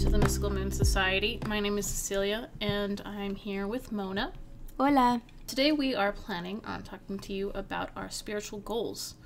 to the Mystical Moon Society. My name is Cecilia, and I'm here with Mona. Hola. Today, we are planning on talking to you about our spiritual goals,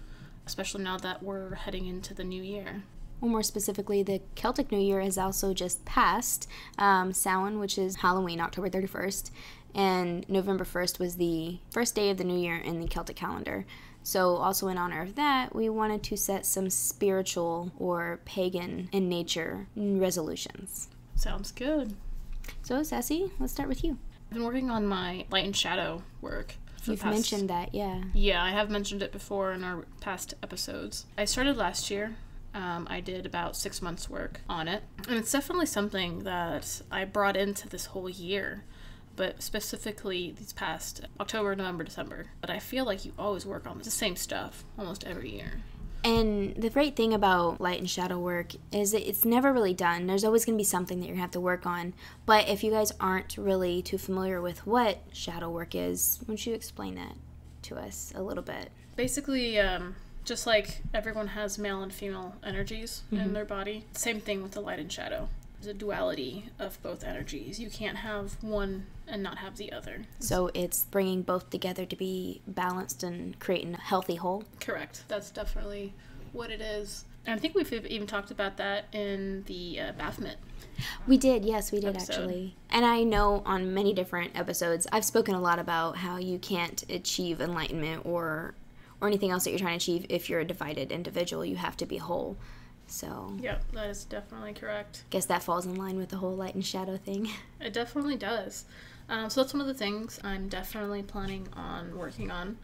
especially now that we're heading into the new year. Well, more specifically, the Celtic New Year has also just passed. Um, Samhain, which is Halloween, October 31st, and November 1st was the first day of the new year in the Celtic calendar. So, also in honor of that, we wanted to set some spiritual or pagan in nature resolutions. Sounds good. So, Sassy, let's start with you. I've been working on my light and shadow work. You've past- mentioned that, yeah. Yeah, I have mentioned it before in our past episodes. I started last year. Um, I did about six months' work on it. And it's definitely something that I brought into this whole year, but specifically these past October, November, December. But I feel like you always work on the same stuff almost every year. And the great thing about light and shadow work is that it's never really done. There's always going to be something that you're going to have to work on. But if you guys aren't really too familiar with what shadow work is, why don't you explain that to us a little bit? Basically, um, just like everyone has male and female energies in their body, same thing with the light and shadow. A duality of both energies. You can't have one and not have the other. So it's bringing both together to be balanced and creating a healthy whole. Correct. That's definitely what it is. And I think we've even talked about that in the uh, Baphomet. We did, yes, we did Episode. actually. And I know on many different episodes, I've spoken a lot about how you can't achieve enlightenment or or anything else that you're trying to achieve if you're a divided individual. You have to be whole. So Yep, that is definitely correct. guess that falls in line with the whole light and shadow thing. It definitely does. Um, so that's one of the things I'm definitely planning on working on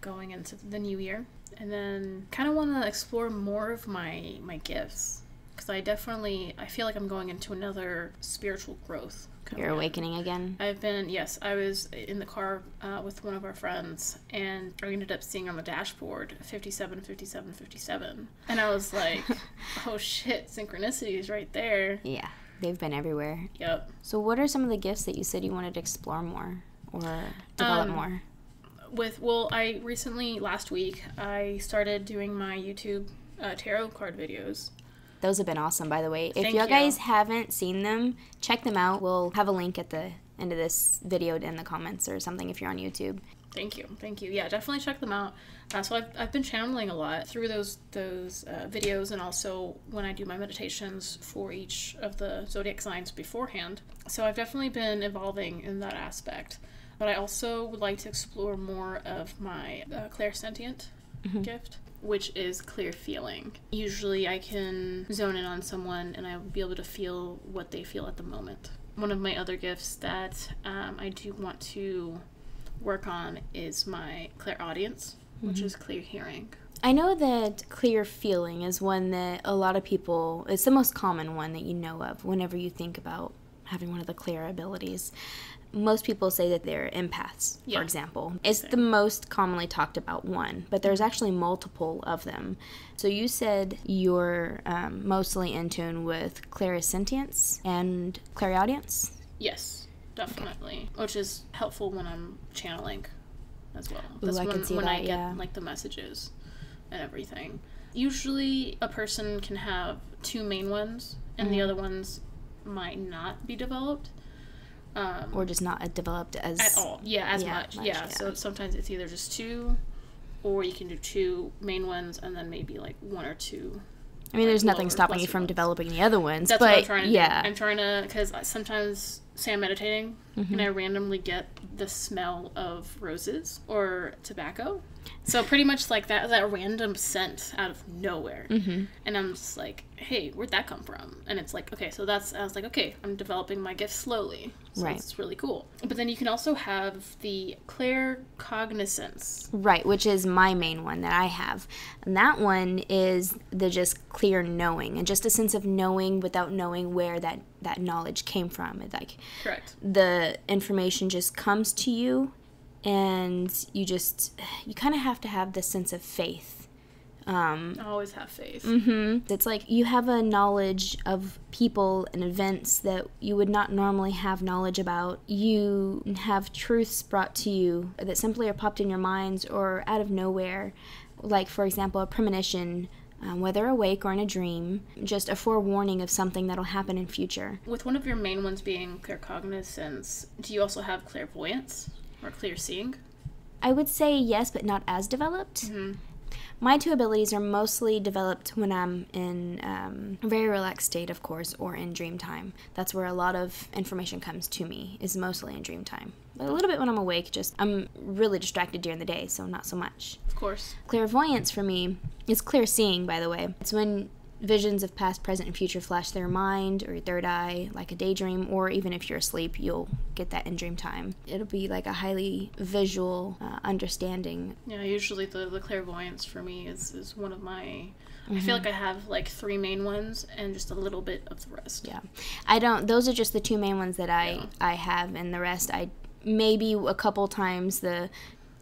going into the new year. And then kind of want to explore more of my my gifts because I definitely I feel like I'm going into another spiritual growth. You're awakening again. I've been, yes, I was in the car uh, with one of our friends and I ended up seeing on the dashboard 57, 57, 57. And I was like, oh shit, synchronicity is right there. Yeah, they've been everywhere. Yep. So, what are some of the gifts that you said you wanted to explore more or develop Um, more? With, well, I recently, last week, I started doing my YouTube uh, tarot card videos. Those have been awesome, by the way. If Thank you you. guys haven't seen them, check them out. We'll have a link at the end of this video in the comments or something if you're on YouTube. Thank you, thank you. Yeah, definitely check them out. Uh, so I've, I've been channeling a lot through those those uh, videos, and also when I do my meditations for each of the zodiac signs beforehand. So I've definitely been evolving in that aspect. But I also would like to explore more of my uh, clairsentient gift, which is clear feeling. Usually, I can zone in on someone, and I will be able to feel what they feel at the moment. One of my other gifts that um, I do want to work on is my clairaudience, which is clear hearing. I know that clear feeling is one that a lot of people, it's the most common one that you know of whenever you think about having one of the clear abilities. Most people say that they're empaths, Yeah. for example. It's the most commonly talked about one, but there's actually multiple of them. So you said you're um, mostly in tune with clairsentience and clairaudience. Yes, definitely, which is helpful when I'm channeling as well. Ooh, I when, can see when I get yeah. like the messages and everything. Usually, a person can have two main ones, and Mm-hmm. the other ones might not be developed. Um, Or just not developed as at all. Yeah, as Yeah, much. much, Yeah. yeah. So sometimes it's either just two, or you can do two main ones and then maybe like one or two. I mean, there's nothing stopping you from ones. developing the other ones, That's but what I'm trying to yeah, do. I'm trying to because sometimes say I'm meditating Mm-hmm. and I randomly get the smell of roses or tobacco. So pretty much like that that random scent out of nowhere, Mm-hmm. and I'm just like, hey, where'd that come from? And it's like, okay, so that's I was like, okay, I'm developing my gift slowly. So Right. It's really cool. But then you can also have the claircognizance. Right, which is my main one that I have. And that one is the just clear knowing and just a sense of knowing without knowing where that, that knowledge came from. It, like Correct. the information just comes to you and you just you kind of have to have this sense of faith. Um, I always have faith. mm-hmm. It's like you have a knowledge of people and events that you would not normally have knowledge about. You have truths brought to you that simply are popped in your minds or out of nowhere. Like, for example, a premonition um, whether awake or in a dream, just a forewarning of something that'll happen in future. With one of your main ones being claircognizance, do you also have clairvoyance or clear seeing? I would say yes, but not as developed. Mm-hmm. My two abilities are mostly developed when I'm in um, a very relaxed state, of course, or in dream time. That's where a lot of information comes to me, is mostly in dream time. But a little bit when I'm awake, just I'm really distracted during the day, so not so much. Of course. Clairvoyance for me is clear seeing, by the way. It's when visions of past, present, and future flash through your mind or your third eye, like a daydream, or even if you're asleep, you'll get that in dream time. It'll be like a highly visual uh, understanding. Yeah, usually the, the clairvoyance for me is, is one of my. I feel like I have like three main ones and just a little bit of the rest. Yeah, I don't. Those are just the two main ones that I Yeah. I have, and the rest I maybe a couple times the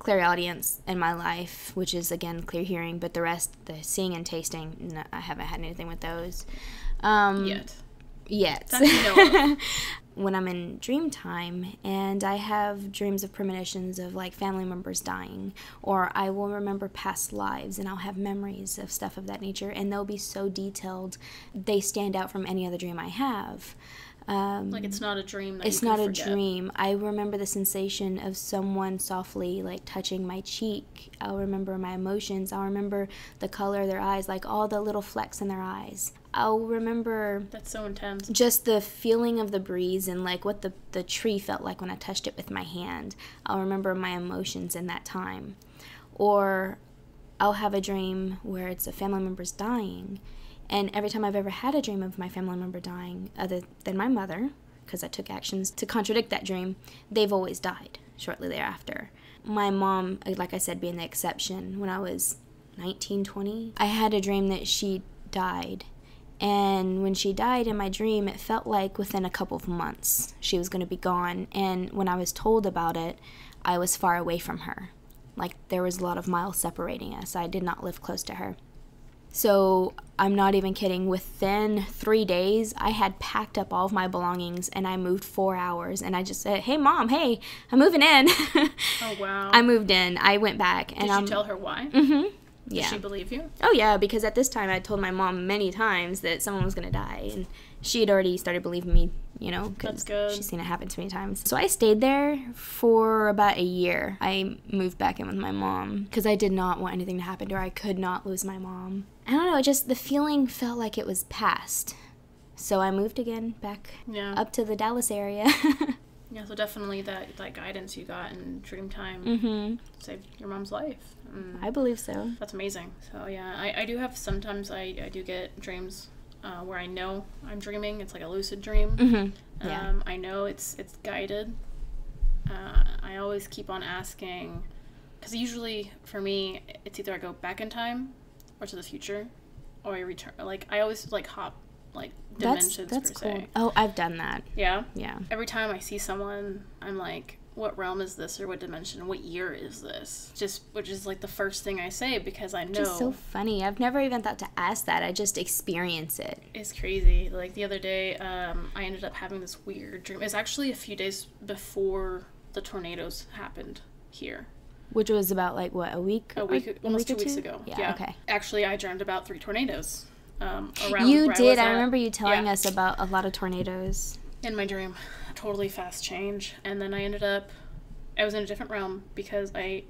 clairaudience in my life, which is again clear hearing, but the rest, the seeing and tasting, no, I haven't had anything with those. Um, Yet. Yet. That you know of. when I'm in dream time and I have dreams of premonitions of like family members dying, or I will remember past lives and I'll have memories of stuff of that nature, and they'll be so detailed, they stand out from any other dream I have. Um, Like it's not a dream. That it's not a dream. I remember the sensation of someone softly like touching my cheek. I'll remember my emotions. I'll remember the color of their eyes, like all the little flecks in their eyes. I'll remember That's so intense. just the feeling of the breeze and like what the, the tree felt like when I touched it with my hand. I'll remember my emotions in that time. Or I'll have a dream where it's a family member's dying. And every time I've ever had a dream of my family member dying, other than my mother, because I took actions to contradict that dream, they've always died shortly thereafter. My mom, uh, like I said, being the exception, when I was 19, 20, I had a dream that she died. And when she died in my dream, it felt like within a couple of months she was going to be gone. And when I was told about it, I was far away from her. Like there was a lot of miles separating us. I did not live close to her. So I'm not even kidding. Within three days, I had packed up all of my belongings and I moved four hours. And I just said, "Hey, mom, hey, I'm moving in." Oh wow. I moved in. I went back, and Did I'm. you tell her why? hmm Did Yeah. she believe you? Oh yeah, because at this time I told my mom many times that someone was gonna die, and she had already started believing me. You know, That's because good. she's seen it happen too many times. So I stayed there for about a year. I moved back in with my mom because I did not want anything to happen to her. I could not lose my mom. I don't know. It just the feeling felt like it was past. So I moved again back Yeah. up to the Dallas area. Yeah. So definitely that that guidance you got in dream time mhm. saved your mom's life. Mm. I believe so. That's amazing. So yeah, I, I do have sometimes I, I do get dreams uh, where I know I'm dreaming. It's like a lucid dream. Mhm. Yeah. Um, I know it's it's guided. Uh, I always keep on asking, because usually for me it's either I go back in time, or to the future, or I return. Like I always like hop like dimensions that's per cool. se. Oh, I've done that. Yeah. Yeah. Every time I see someone, I'm like, what realm is this, or what dimension? What year is this? Just which is like the first thing I say because I know Just so funny. I've never even thought to ask that. I just experience it. It's crazy. Like the other day, um, I ended up having this weird dream. It's actually a few days before the tornadoes happened here. Which was about like what a week? A or- week, almost or two weeks two? ago. Yeah. Okay. Actually, I dreamed about three tornadoes. Um, around You did. was I, remember you telling Yeah. us about a lot of tornadoes. in my dream. Totally fast change, and then I ended up. I was in a different realm because I.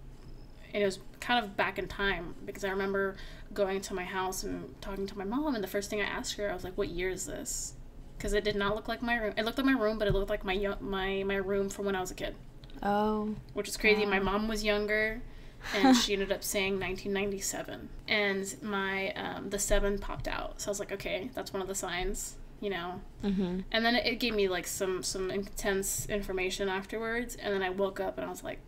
And it was kind of back in time because I remember going to my house and talking to my mom, and the first thing I asked her, I was like, "What year is this?" Because it did not look like my room. It looked like my room, but it looked like my my my room from when I was a kid. Oh. which is crazy. My mom was younger, and she ended up saying 1997, and my um, the seven popped out. So I was like, okay, that's one of the signs, you know. Mm-hmm. And then it gave me like some some intense information afterwards, and then I woke up and I was like,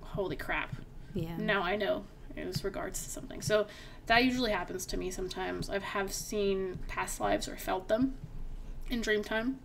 holy crap! Yeah. Now I know it was regards to something. So that usually happens to me sometimes. I have seen past lives or felt them in dream time.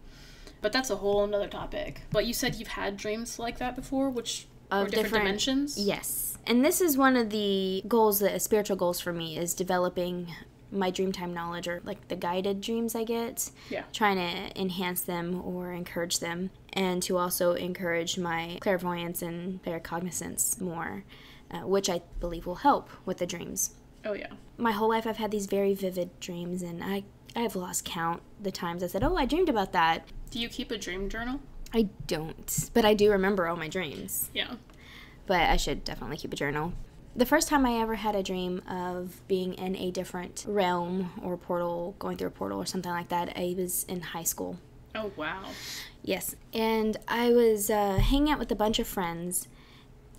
But that's a whole another topic. But you said you've had dreams like that before, which Of are different, different- dimensions. Yes. And this is one of the goals, the spiritual goals for me, is developing my dreamtime knowledge or like the guided dreams I get. Yeah. Trying to enhance them or encourage them, and to also encourage my clairvoyance and claircognizance more, uh, which I believe will help with the dreams. Oh yeah. My whole life I've had these very vivid dreams and I I've lost count the times I said, "Oh, I dreamed about that." Do you keep a dream journal? I don't, but I do remember all my dreams. Yeah. But I should definitely keep a journal. The first time I ever had a dream of being in a different realm or portal, going through a portal or something like that, I was in high school. Oh wow. Yes, and I was uh, hanging out with a bunch of friends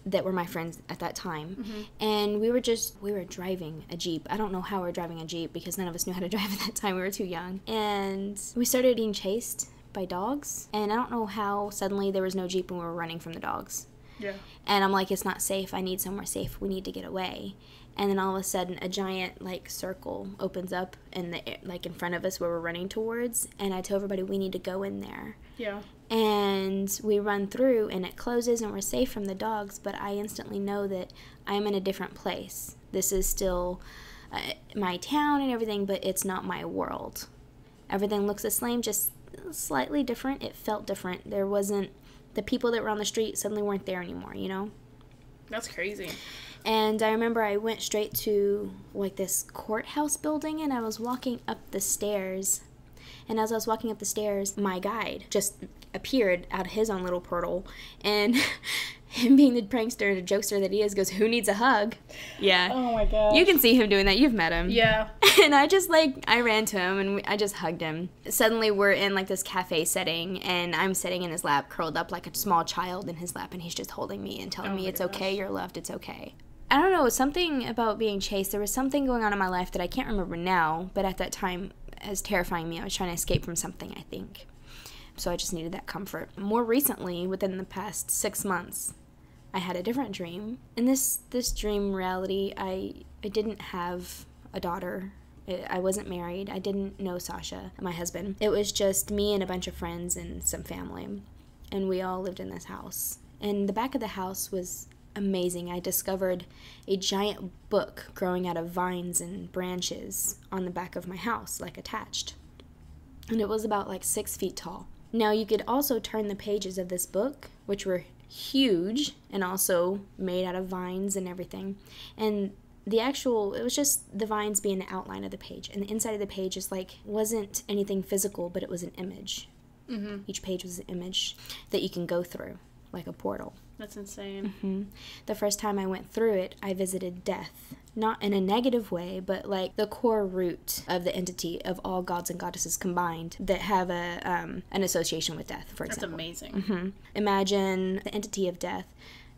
that were my friends at that time, and we were just we were driving a jeep. I don't know how we were driving a jeep because none of us knew how to drive at that time. We were too young, and we started being chased by dogs. And I don't know how suddenly there was no jeep and we were running from the dogs. Yeah. And I'm like, it's not safe. I need somewhere safe. We need to get away. And then all of a sudden, a giant like circle opens up in the like in front of us where we're running towards. And I tell everybody we need to go in there. Yeah. And we run through, and it closes, and we're safe from the dogs. But I instantly know that I'm in a different place. This is still uh, my town and everything, but it's not my world. Everything looks the same, just slightly different. It felt different. There wasn't the people that were on the street suddenly weren't there anymore. You know. That's crazy. And I remember I went straight to like this courthouse building and I was walking up the stairs. And as I was walking up the stairs, my guide just appeared out of his own little portal. And him being the prankster and the jokester that he is goes, Who needs a hug? Yeah. Oh my god. You can see him doing that. You've met him. Yeah. And I just like, I ran to him and I just hugged him. Suddenly we're in like this cafe setting and I'm sitting in his lap, curled up like a small child in his lap, and he's just holding me and telling Oh me it's gosh. okay, you're loved, it's okay. I don't know, something about being chased. There was something going on in my life that I can't remember now, but at that time, as terrifying me, I was trying to escape from something, I think. So I just needed that comfort. More recently, within the past six months, I had a different dream. In this this dream reality, I I didn't have a daughter. I- wasn't married. I didn't know Sasha, my husband. It was just me and a bunch of friends and some family. And we all lived in this house. And the back of the house was amazing. I discovered a giant book growing out of vines and branches on the back of my house, like attached. And it was about like six feet tall. Now, you could also turn the pages of this book, which were huge and also made out of vines and everything. And the actual, it was just the vines being the outline of the page. And the inside of the page is like, wasn't anything physical, but it was an image. Mhm. Each page was an image that you can go through, like a portal. That's insane. hmm The first time I went through it, I visited death. Not in a negative way, but like the core root of the entity of all gods and goddesses combined that have a um, an association with death, for example, That's amazing. hmm Imagine the entity of death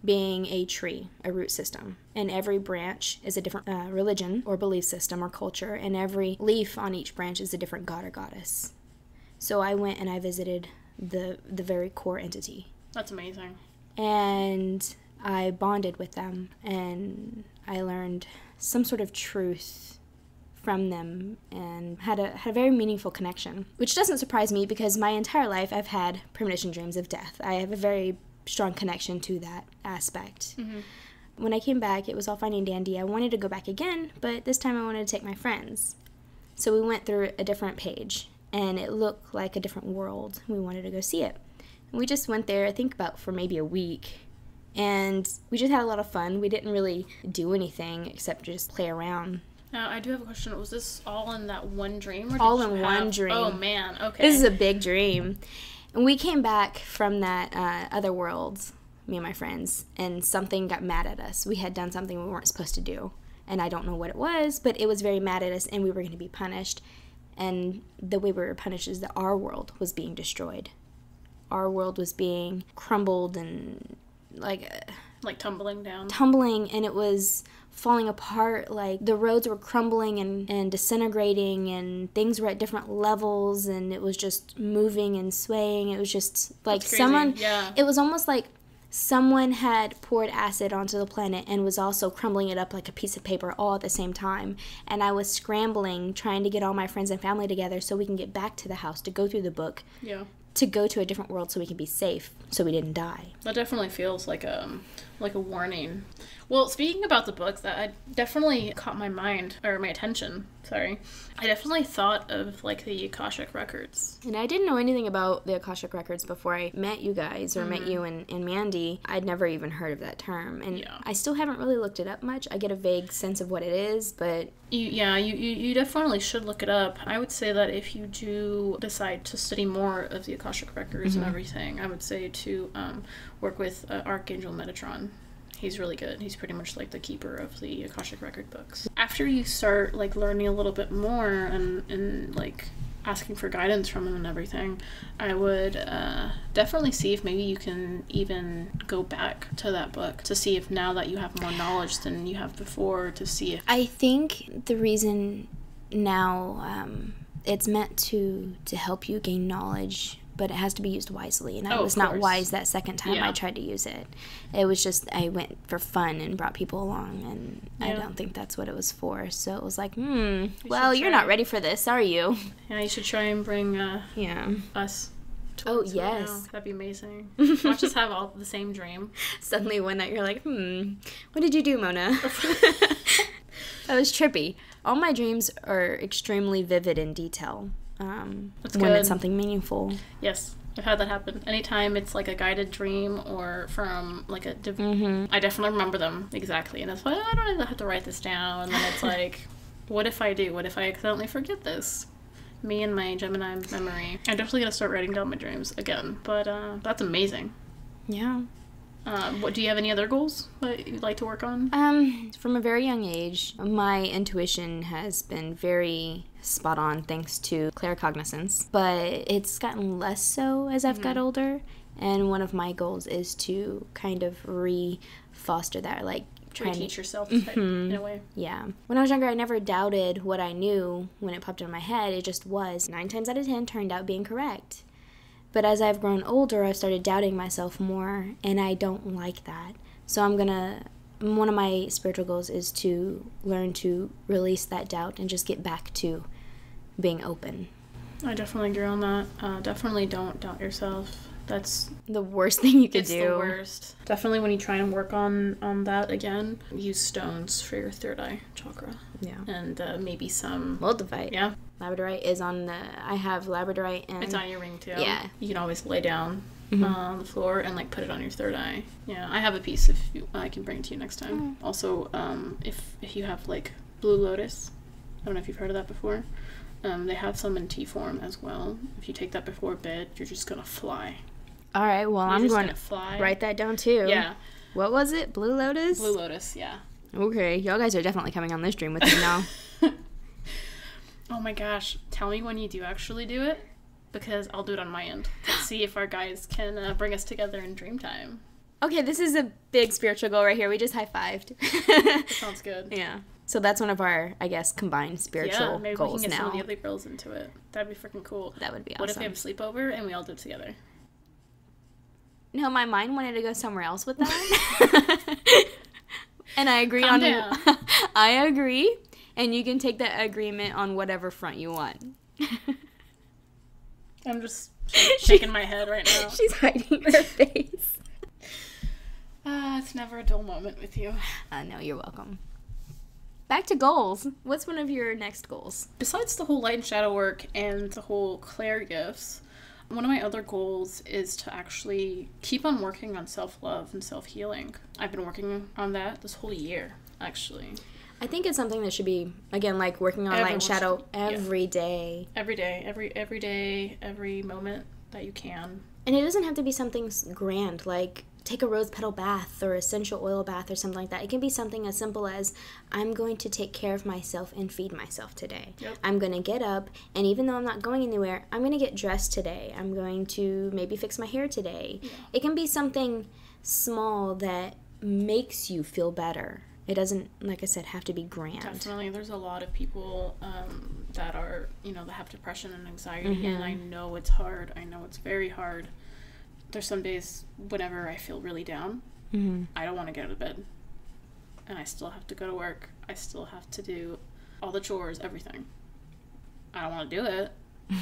being a tree, a root system, and every branch is a different uh, religion or belief system or culture, and every leaf on each branch is a different god or goddess. So I went and I visited the the very core entity That's amazing. And I bonded with them and I learned some sort of truth from them and had a had a very meaningful connection which doesn't surprise me because my entire life I've had premonition dreams of death. I have a very strong connection to that aspect. Mhm. when I came back it was all fine and dandy. I wanted to go back again but this time I wanted to take my friends. So we went through a different page and it looked like a different world. We wanted to go see it we just went there, I think about for maybe a week. And we just had a lot of fun. We didn't really do anything except just play around. Now, I do have a question. Was this all in that one dream? Or All in one have- dream. Oh, man. Okay. This is a big dream. And we came back from that uh, other world, me and my friends, and something got mad at us. We had done something we weren't supposed to do. And I don't know what it was, but it was very mad at us, and we were going to be punished. And the way we were punished is that our world was being destroyed. Our world was being crumbled and like like tumbling down. tumbling and it was falling apart like the roads were crumbling and, and disintegrating and things were at different levels and it was just moving and swaying it was just like someone Yeah. it was almost like someone had poured acid onto the planet and was also crumbling it up like a piece of paper all at the same time and i was scrambling trying to get all my friends and family together so we can get back to the house to go through the book Yeah. To go to a different world so we can be safe so we didn't die That definitely feels like a like a warning. Well, speaking about the book, that definitely caught my mind or my attention. Sorry, I definitely thought of like the Akashic records. And I didn't know anything about the Akashic records before I met you guys or met you and, and Mandy. I'd never even heard of that term, and Yeah. I still haven't really looked it up much. I get a vague sense of what it is, but You, yeah, you, you, you definitely should look it up. I would say that if you do decide to study more of the Akashic records and everything, I would say to um, work with uh, Archangel Metatron. He's really good. He's pretty much like the keeper of the Akashic record books. After you start like learning a little bit more and, and like asking for guidance from him and everything, I would uh, definitely see if maybe you can even go back to that book to see if now that you have more knowledge than you have before, to see if I think the reason now um, it's meant to to help you gain knowledge, but it has to be used wisely. And I Oh, was not wise that second time Yeah. I tried to use it. It was just I went for fun and brought people along, and I don't think that's what it was for. So it was like, hmm. Well, you're not ready for this, are you? Yeah, you should try and bring uh, Yeah. us. Oh yes. now. That'd be amazing. Watch us have all the same dream. Suddenly one night you're like, hmm, what did you do, Mona? that was trippy. All my dreams are extremely vivid in detail. Um, That's when good. it's something meaningful. Yes, I've had that happen. Anytime it's like a guided dream or from like a. Div- Mm-hmm. I definitely remember them exactly, and that's why I don't even have to write this down. And then it's like, what if I do? What if I accidentally forget this? Me and my Gemini memory. I'm definitely gonna start writing down my dreams again. But uh, that's amazing. Yeah. Um, what do you have any other goals that you'd like to work on? Um, from a very young age, my intuition has been very spot on thanks to claircognizance, but it's gotten less so as I've got older. And one of my goals is to kind of re foster that, like trying to Teach yourself type, in a way. Yeah. When I was younger, I never doubted what I knew when it popped into my head. It just was. Nine times out of ten turned out being correct. But as I've grown older, I've started doubting myself more, and I don't like that. So I'm gonna. One of my spiritual goals is to learn to release that doubt and just get back to being open. I definitely agree on that. Uh, definitely don't doubt yourself. That's The worst thing you could it's do. the worst. Definitely when you try and work on on that again, use stones for your third eye chakra Yeah. and uh, maybe some. Moldavite. Yeah, Labradorite is on the. I have Labradorite and. it's on your ring too. Yeah. you can always lay down Mhm. uh, on the floor and like put it on your third eye. Yeah, I have a piece if you, I can bring it to you next time. Also, um, if if you have like blue lotus, I don't know if you've heard of that before. Um, they have some in tea form as well. If you take that before bed, you're just gonna fly. All right. Well, You're I'm just going gonna to fly. write that down too. Yeah, What was it? Blue Lotus? blue lotus. Yeah. Okay, y'all guys are definitely coming on this dream with me now. Oh my gosh, tell me when you do actually do it because I'll do it on my end to see if our guys can uh, bring us together in dream time. okay, this is a big spiritual goal right here. We just high fived. Sounds good. yeah. So that's one of our, I guess, combined spiritual yeah, maybe goals we can get now. some of the other girls into it. That'd be freaking cool. That would be awesome. What if we have a sleepover and we all do it together? No, my mind wanted to go somewhere else with that. and I agree Calm on down. I agree, and you can take that agreement on whatever front you want. I'm just sh- shaking my head right now. She's hiding her face. Ah, it's never a dull moment with you. Uh, no, you're welcome. Back to goals. What's one of your next goals? Besides the whole light and shadow work and the whole clair gifts, one of my other goals is to actually keep on working on self love and self healing. I've been working on that this whole year, actually. I think it's something that should be again like working on light Everyone and should- shadow yeah. every day. Every day, every every day, every moment that you can. And it doesn't have to be something grand like take a rose petal bath or essential oil bath or something like that. It can be something as simple as I'm going to take care of myself and feed myself today. Yep. I'm going to get up and even though I'm not going anywhere, I'm going to get dressed today. I'm going to maybe fix my hair today. It can be something small that makes you feel better. It doesn't like I said have to be grand. Definitely, there's a lot of people um, that are, you know, that have depression and anxiety, and I know it's hard. I know it's very hard. There's some days whenever I feel really down, Mhm. I don't want to get out of bed, and I still have to go to work. I still have to do all the chores, everything. I don't want to do it,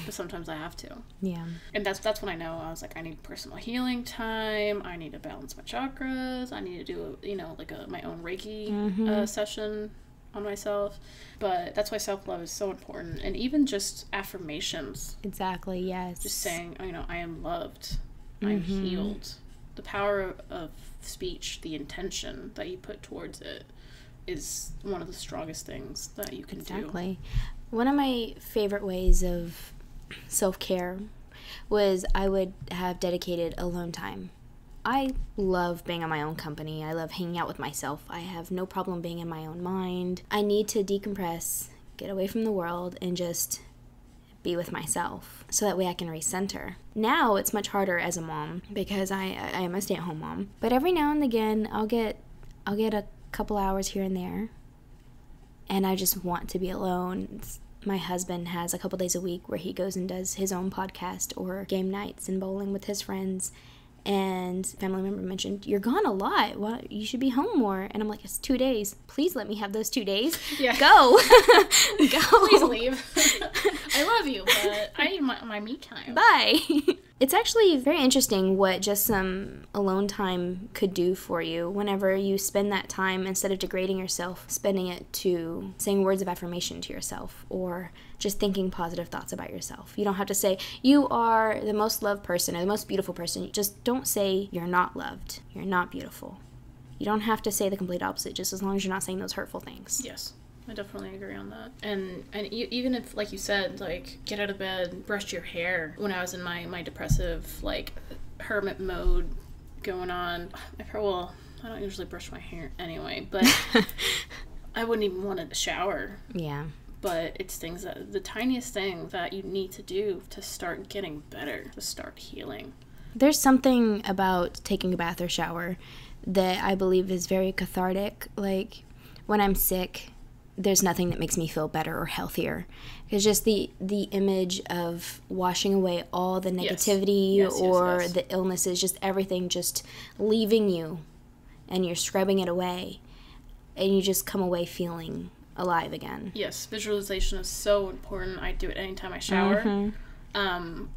but sometimes I have to. Yeah. And that's that's when I know I was like I need personal healing time. I need to balance my chakras. I need to do a, you know like a my own Reiki Mm-hmm. uh, session on myself. But that's why self love is so important, and even just affirmations, Exactly. Yes. just saying you know I am loved, I'm Mm-hmm. healed. The power of speech, the intention that you put towards it, is one of the strongest things that you can do. Exactly. One of my favorite ways of self care was I would have dedicated alone time. I love being in my own company. I love hanging out with myself. I have no problem being in my own mind. I need to decompress, get away from the world, and just be with myself so that way I can recenter. Now it's much harder as a mom because I, I am a stay at home mom. But every now and again I'll get I'll get a couple hours here and there and I just want to be alone. It's- my husband has a couple days a week where he goes and does his own podcast or game nights and bowling with his friends. And family member mentioned, "You're gone a lot. Well, you should be home more." And I'm like, "It's two days. Please let me have those two days. Yeah. Go, go. Please leave. I love you, but I need my, my me time. Bye. it's actually very interesting what just some alone time could do for you whenever you spend that time instead of degrading yourself, spending it to saying words of affirmation to yourself or just thinking positive thoughts about yourself. You don't have to say you are the most loved person or the most beautiful person. Just don't say you're not loved. You're not beautiful. You don't have to say the complete opposite just as long as you're not saying those hurtful things. Yes, I definitely agree on that. And and e- even if, like you said, like get out of bed, brush your hair. When I was in my my depressive like hermit mode going on, I probably well, I don't usually brush my hair anyway, but I wouldn't even want to shower. Yeah. But it's things that the tiniest thing that you need to do to start getting better, to start healing. There's something about taking a bath or shower that I believe is very cathartic. Like when I'm sick, there's nothing that makes me feel better or healthier. It's just the the image of washing away all the negativity Yes, yes, or yes. the illnesses, just everything just leaving you and you're scrubbing it away and you just come away feeling alive again. Yes, visualization is so important. I do it anytime I shower. Mhm. Um,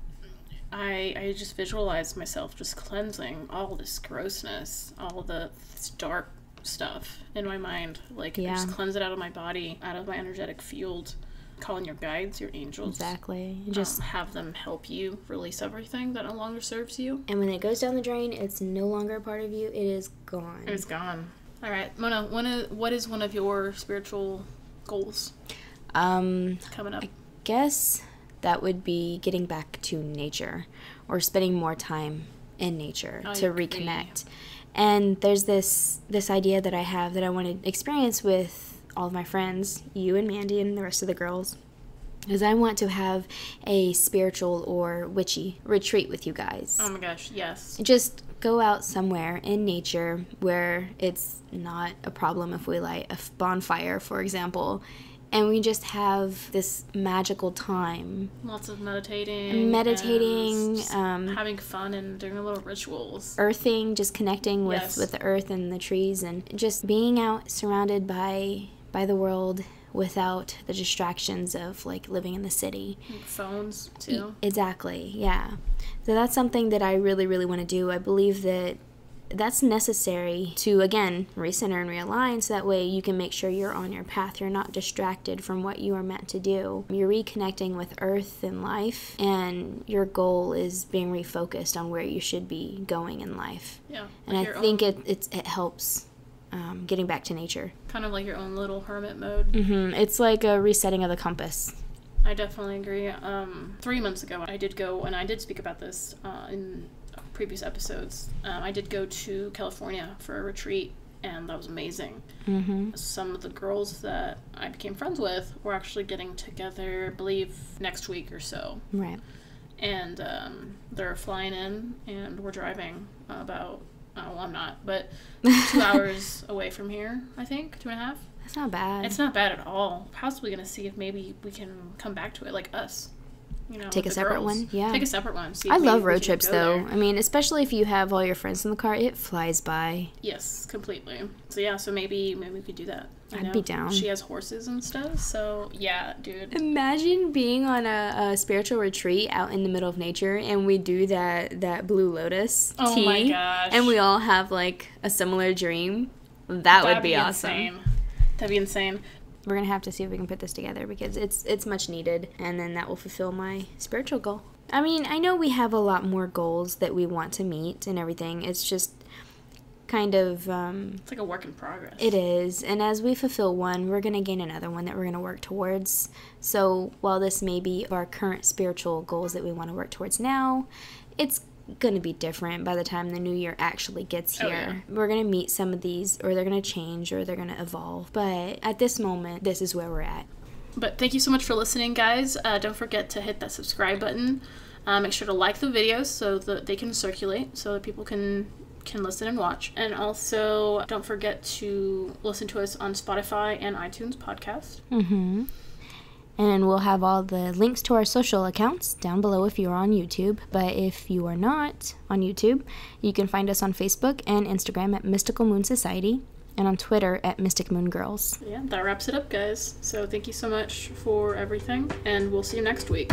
I I just visualize myself just cleansing all this grossness, all the this dark stuff in my mind. Like I just cleanse it out of my body, out of my energetic field. Calling your guides, your angels. Exactly. Just Just have them help you release everything that no longer serves you. and when it goes down the drain, it's no longer a part of you. It is gone. It's gone. All right, Mona. One of, what is one of your spiritual goals Um coming up? I guess that would be getting back to nature or spending more time in nature I to agree. reconnect. And there's this this idea that I have that I want to experience with all of my friends, you and Mandy and the rest of the girls. Is I want to have a spiritual or witchy retreat with you guys. Oh my gosh, yes. Just go out somewhere in nature where it's not a problem if we light a bonfire, for example, and we just have this magical time Lots of meditating. meditating, um, having fun and doing little rituals. earthing, just connecting with, Yes. with the earth and the trees, and just being out surrounded by by the world without the distractions of like living in the city. Phones too. Exactly, yeah. So that's something that I really, really want to do. I believe that that's necessary to, again, recenter and realign so that way you can make sure you're on your path. You're not distracted from what you are meant to do. You're reconnecting with earth and life, and your goal is being refocused on where you should be going in life. Yeah. And like I think own, it, it's, it helps um, getting back to nature. kind of like your own little hermit mode. Mm-hmm. It's like a resetting of the compass. I definitely agree. Um, three months ago, I did go, and I did speak about this uh, in previous episodes. Um, I did go to California for a retreat, and that was amazing. hmm Some of the girls that I became friends with were actually getting together, I believe, next week or so. Right. And um, they're flying in, and we're driving about, uh, well, I'm not, but two hours away from here, I think, two and a half. That's not bad. It's not bad at all. Possibly gonna see if maybe we can come back to it like us. You know, Take a separate girls. one? Yeah. Take a separate one. See I love road trips though. there. I mean, especially if you have all your friends in the car, it flies by. Yes, completely. So yeah, so maybe maybe we could do that. I'd know? be down. She has horses and stuff, so yeah, dude. Imagine being on a, a spiritual retreat out in the middle of nature, and we do that that Blue Lotus Oh tea, my gosh. and we all have like a similar dream. That would That'd be, awesome. Insane. That'd be insane. We're gonna have to see if we can put this together because it's it's much needed, and then that will fulfill my spiritual goal. I mean, I know we have a lot more goals that we want to meet and everything. It's just kind of um, It's like a work in progress. It is, and as we fulfill one, we're going to gain another one that we're going to work towards. So, while this may be our current spiritual goals that we want to work towards now, it's going to be different by the time the new year actually gets Oh, here. We're going to meet some of these, or they're going to change, or they're going to evolve. But at this moment, this is where we're at. But thank you so much for listening, guys. Uh, don't forget to hit that subscribe button. Uh, make sure to like the videos so that they can circulate, so that people can can listen and watch. And also, don't forget to listen to us on Spotify and iTunes podcast. Mm-hmm. And we'll have all the links to our social accounts down below if you're on YouTube. But if you are not on YouTube, you can find us on Facebook and Instagram at Mystical Moon Society and on Twitter at Mystic Moon Girls. Yeah, that wraps it up, guys. So thank you so much for everything, and we'll see you next week.